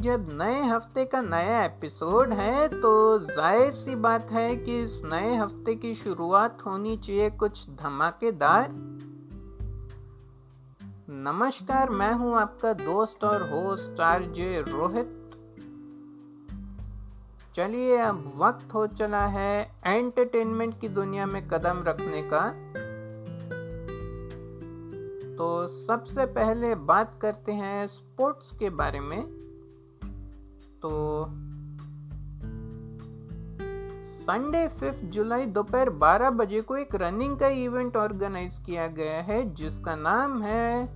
जब नए हफ़्ते का नया एपिसोड है तो ज़ाहिर सी बात है कि इस नए हफ़्ते की शुरुआत होनी चाहिए कुछ धमाकेदार। नमस्कार, मैं हूँ आपका दोस्त और होस्ट आरजे रोहित। चलिए, अब वक्त हो चला है एंटरटेनमेंट की दुनिया में कदम रखने का। तो सबसे पहले बात करते हैं स्पोर्ट्स के बारे में। तो संडे फिफ्थ जुलाई दोपहर 12 बजे को एक रनिंग का इवेंट ऑर्गेनाइज किया गया है, जिसका नाम है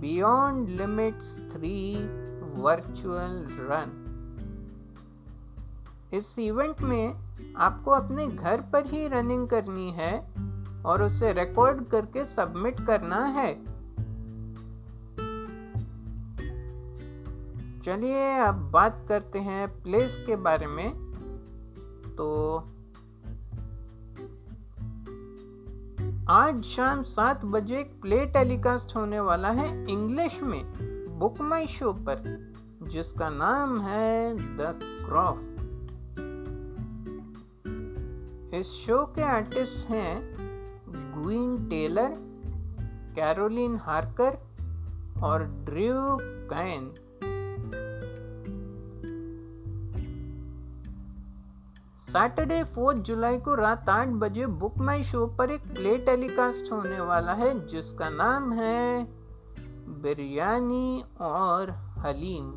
beyond limits three virtual run इस इवेंट में आपको अपने घर पर ही रनिंग करनी है और उसे रिकॉर्ड करके सबमिट करना है। चलिए अब बात करते हैं प्लेस के बारे में। तो आज शाम सात बजे प्ले टेलीकास्ट होने वाला है इंग्लिश में बुक माई शो पर, जिसका नाम है द क्रॉफ्ट इस शो के आर्टिस्ट हैं ग्वीन टेलर कैरोलिन हार्कर और ड्रू कैन सैटरडे फोर्थ जुलाई को रात आठ बजे बुक माई शो पर एक प्ले टेलीकास्ट होने वाला है, जिसका नाम है बिरयानी और हलीम।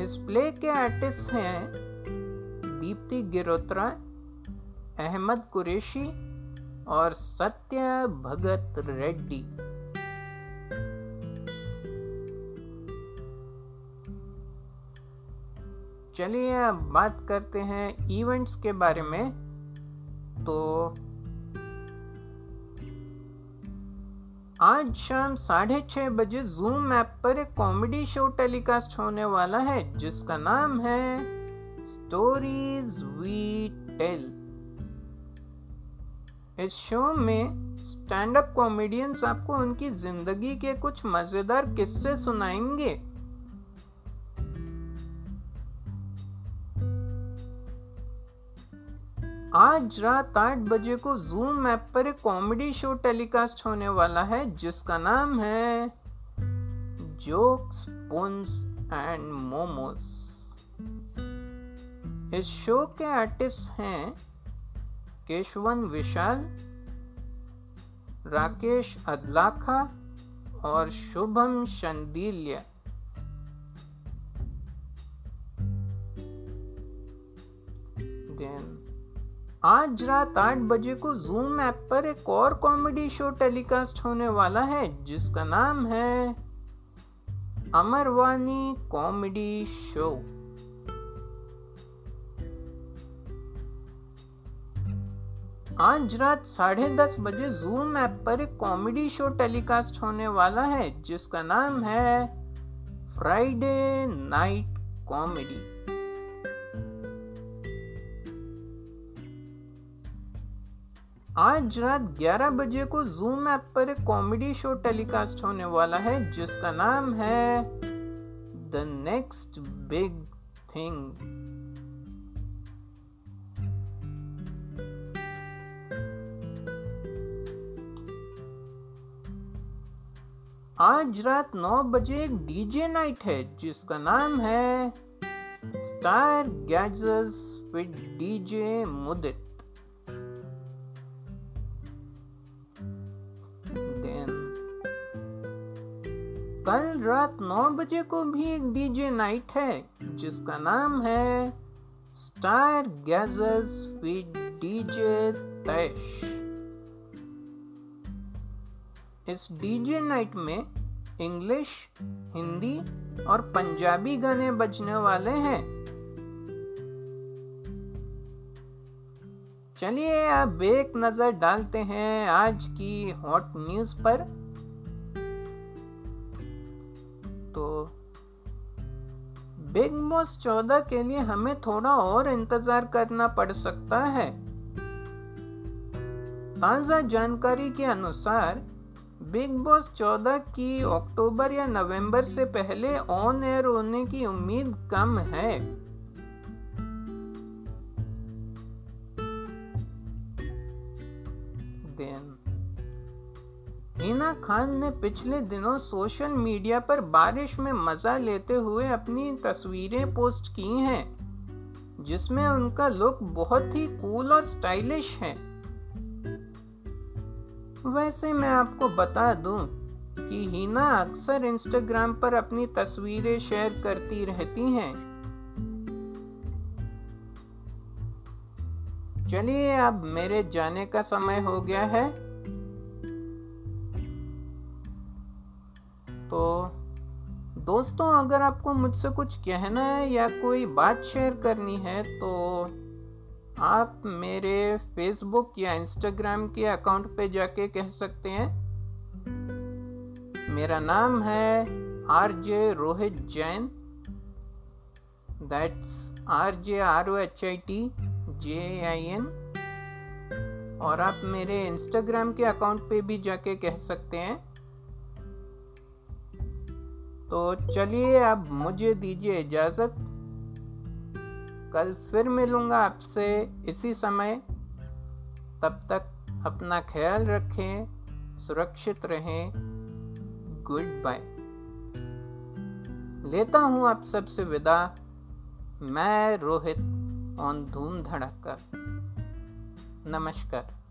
इस प्ले के आर्टिस्ट हैं दीप्ति गिरोत्रा, अहमद कुरेशी और सत्य भगत रेड्डी। चलिए अब बात करते हैं इवेंट्स के बारे में। तो आज शाम साढ़े छह बजे जूम ऐप पर एक कॉमेडी शो टेलीकास्ट होने वाला है, जिसका नाम है स्टोरीज वी टेल इस शो में स्टैंड अप कॉमेडियंस आपको उनकी ज़िंदगी के कुछ मज़ेदार किस्से सुनाएँगे। आज रात आठ बजे को जूम ऐप पर एक कॉमेडी शो टेलीकास्ट होने वाला है, जिसका नाम है जोक्स पुंस एंड मोमोस इस शो के आर्टिस्ट हैं केशवन विशाल, राकेश अदलाखा और शुभम शंदिल्या। आज रात आठ बजे को जूम ऐप पर एक और कॉमेडी शो टेलीकास्ट होने वाला है, जिसका नाम है अमरवानी कॉमेडी शो आज रात साढ़े दस बजे जूम ऐप पर एक कॉमेडी शो टेलीकास्ट होने वाला है, जिसका नाम है फ्राइडे नाइट कॉमेडी आज रात 11 बजे को जूम ऐप पर एक कॉमेडी शो टेलीकास्ट होने वाला है, जिसका नाम है द नेक्स्ट बिग थिंग आज रात नौ बजे एक डीजे नाइट है, जिसका नाम है star gazes with DJ Mudit कल रात नौ बजे को भी एक डीजे नाइट है, जिसका नाम है star gazes with DJ Taish. इस डीजे नाइट में इंग्लिश, हिंदी और पंजाबी गाने बजने वाले हैं। चलिए अब एक नज़र डालते हैं आज की हॉट न्यूज़ पर। बिग बॉस चौदह के लिए हमें थोड़ा और इंतज़ार करना पड़ सकता है। ताज़ा जानकारी के अनुसार, बिग बॉस 14 की अक्टूबर या नवंबर से पहले ऑन एयर होने की उम्मीद कम है। हिना खान ने पिछले दिनों सोशल मीडिया पर बारिश में मज़ा लेते हुए अपनी तस्वीरें पोस्ट की हैं, जिसमें उनका लुक बहुत ही कूल और स्टाइलिश है। वैसे मैं आपको बता दूँ कि हीना अक्सर इंस्टाग्राम पर अपनी तस्वीरें शेयर करती रहती हैं। चलिए, अब मेरे जाने का समय हो गया है। तो दोस्तों, अगर आपको मुझसे कुछ कहना है या कोई बात शेयर करनी है तो आप मेरे फेसबुक या इंस्टाग्राम के अकाउंट पे जाके कह सकते हैं। मेरा नाम है R J Rohit Jain. That's R J R O H I T J I N और आप मेरे इंस्टाग्राम के अकाउंट पे भी जाके कह सकते हैं। तो चलिए अब मुझे दीजिए इजाज़त। कल फिर मिलूँगा आपसे इसी समय। तब तक अपना ख्याल रखें, सुरक्षित रहें। Goodbye. लेता हूँ आप सबसे विदा। मैं रोहित, ऑन धूम धड़का। नमस्कार।